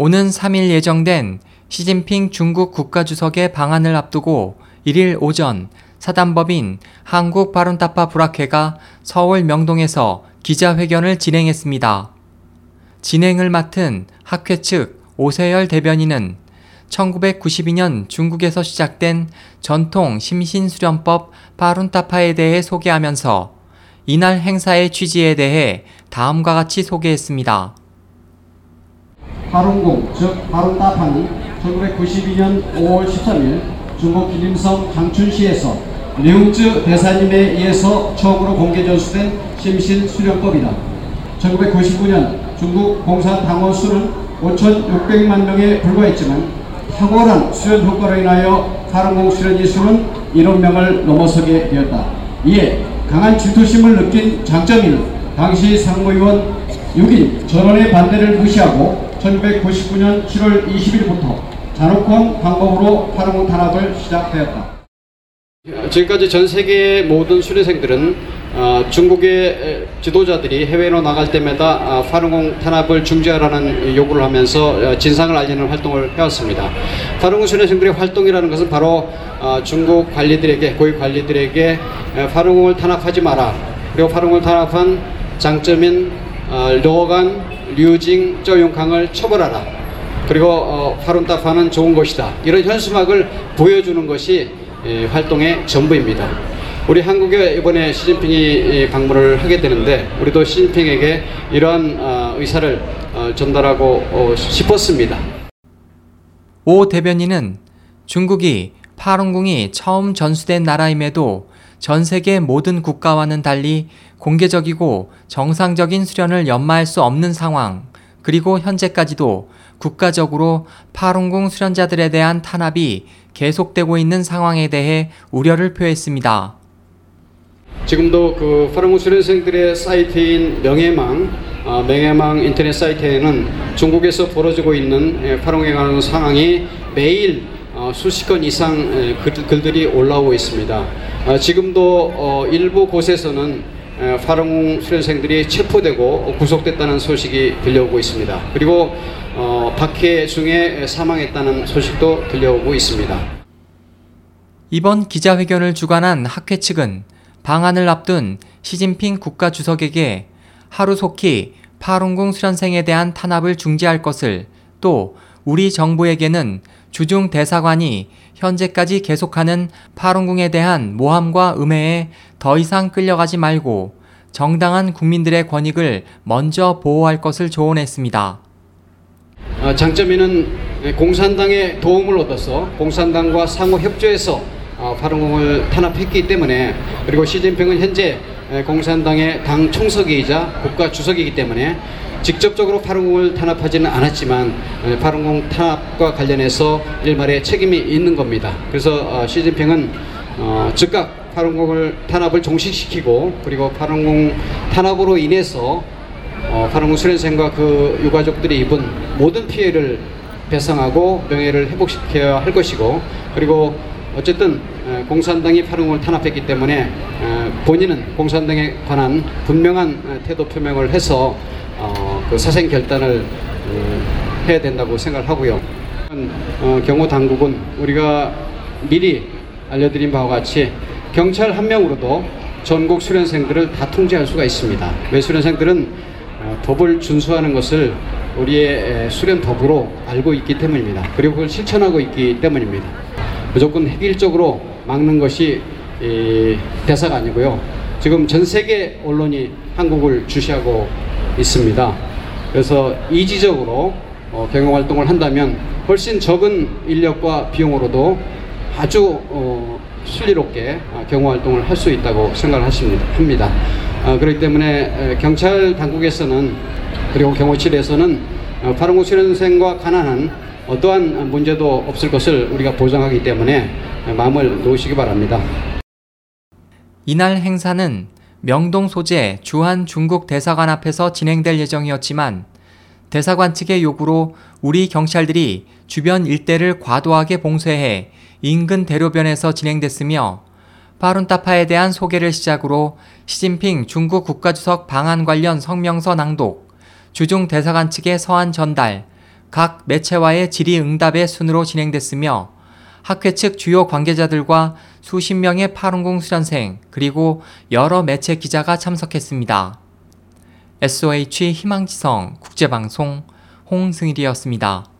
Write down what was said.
오는 3일 예정된 시진핑 중국 국가주석의 방한을 앞두고 1일 오전 사단법인 한국 바룬타파 불학회가 서울 명동에서 기자회견을 진행했습니다. 진행을 맡은 학회 측 오세열 대변인은 1992년 중국에서 시작된 전통 심신수련법 바룬타파에 대해 소개하면서 이날 행사의 취지에 대해 다음과 같이 소개했습니다. 파룬공, 즉 파룬타파는 1992년 5월 13일 중국 길림성 장춘시에서 류즈 대사님에 의해서 처음으로 공개 전수된 심신 수련법이다. 1999년 중국 공산당원 수는 5,600만 명에 불과했지만 탁월한 수련 효과로 인하여 파룬공 수련 이 수는 1억 명을 넘어서게 되었다. 이에 강한 질투심을 느낀 장점인 당시 상무위원 6인 전원의 반대를 무시하고 1999년 7월 20일부터 잔혹한 방법으로 파룬공 탄압을 시작하였다. 지금까지 전 세계의 모든 수련생들은 어, 중국의 지도자들이 해외로 나갈 때마다 어, 파룬공 탄압을 중지하라는 요구를 하면서 어, 진상을 알리는 활동을 해왔습니다. 파룬공 수련생들의 활동이라는 것은 바로 어, 중국 관리들에게 고위 관리들에게 파룬공을 탄압하지 마라. 그리고 파룬공을 탄압한 장점인 어, 려간, 류징, 쪼용캉을 처벌하라. 그리고 어, 파룬타파는 좋은 것이다. 이런 현수막을 보여주는 것이 예, 활동의 전부입니다. 우리 한국에 이번에 시진핑이 방문을 하게 되는데 우리도 시진핑에게 이러한 어, 의사를 어, 전달하고 싶었습니다. 오 대변인은 중국이 파룬궁이 처음 전수된 나라임에도 전 세계 모든 국가와는 달리 공개적이고 정상적인 수련을 연마할 수 없는 상황, 그리고 현재까지도 국가적으로 파룬궁 수련자들에 대한 탄압이 계속되고 있는 상황에 대해 우려를 표했습니다. 지금도 그 파룬궁 수련생들의 사이트인 명예망, 어, 명예망 인터넷 사이트에는 중국에서 벌어지고 있는 예, 파룬궁에 관한 상황이 매일 어, 수십 건 이상 예, 글, 들이 올라오고 있습니다. 어, 지금도 어, 일부 곳에서는 예, 파룬궁 수련생들이 체포되고 구속됐다는 소식이 들려오고 있습니다. 그리고 어, 박해 중에 사망했다는 소식도 들려오고 있습니다. 이번 기자회견을 주관한 학회 측은 방안을 앞둔 시진핑 국가주석에게 하루속히 파룬궁 수련생에 대한 탄압을 중지할 것을 또 우리 정부에게는 주중 대사관이 현재까지 계속하는 파룬궁에 대한 모함과 음해에 더 이상 끌려가지 말고 정당한 국민들의 권익을 먼저 보호할 것을 조언했습니다. 아, 장점이는 공산당의 도움을 얻어서 공산당과 상호 협조해서 어, 파룬궁을 탄압했기 때문에 그리고 시진핑은 현재 공산당의 당 총석이자 국가 주석이기 때문에 직접적으로 파룬궁을 탄압하지는 않았지만 파룬궁 탄압과 관련해서 일말의 책임이 있는 겁니다. 그래서 어, 시진핑은 어, 즉각 파룬궁을 탄압을 종식시키고 그리고 파룬궁 탄압으로 인해서 어, 파룬궁 수련생과 그 유가족들이 입은 모든 피해를 배상하고 명예를 회복시켜야 할 것이고 그리고 어쨌든 공산당이 파룬궁을 탄압했기 때문에 본인은 공산당에 관한 분명한 태도 표명을 해서 어, 그 사생 결단을 어, 해야 된다고 생각하고요. 어, 경호 당국은 우리가 미리 알려드린 바와 같이 경찰 한 명으로도 전국 수련생들을 다 통제할 수가 있습니다. 왜 수련생들은 어, 법을 준수하는 것을 우리의 수련 법으로 알고 있기 때문입니다. 그리고 그걸 실천하고 있기 때문입니다. 무조건 획일적으로 막는 것이 대사가 아니고요. 지금 전 세계 언론이 한국을 주시하고 있습니다. 그래서 이지적으로 어, 경영 활동을 한다면 훨씬 적은 인력과 비용으로도 아주 어, 순리롭게 어, 경호 활동을 할 수 있다고 생각을 하십니다. 어, 그렇기 때문에 경찰 당국에서는 그리고 경호실에서는 어, 파룬구 수련생과 관한 어떠한 문제도 없을 것을 우리가 보장하기 때문에 마음을 놓으시기 바랍니다. 이날 행사는 명동 소재 주한 중국 대사관 앞에서 진행될 예정이었지만 대사관 측의 요구로 우리 경찰들이 주변 일대를 과도하게 봉쇄해 인근 대로변에서 진행됐으며 파룬타파에 대한 소개를 시작으로 시진핑 중국 국가주석 방한 관련 성명서 낭독, 주중 대사관 측의 서한 전달, 각 매체와의 질의응답의 순으로 진행됐으며 학회 측 주요 관계자들과 수십 명의 파룬공 수련생 그리고 여러 매체 기자가 참석했습니다. SOH 희망지성 국제방송 홍승일이었습니다.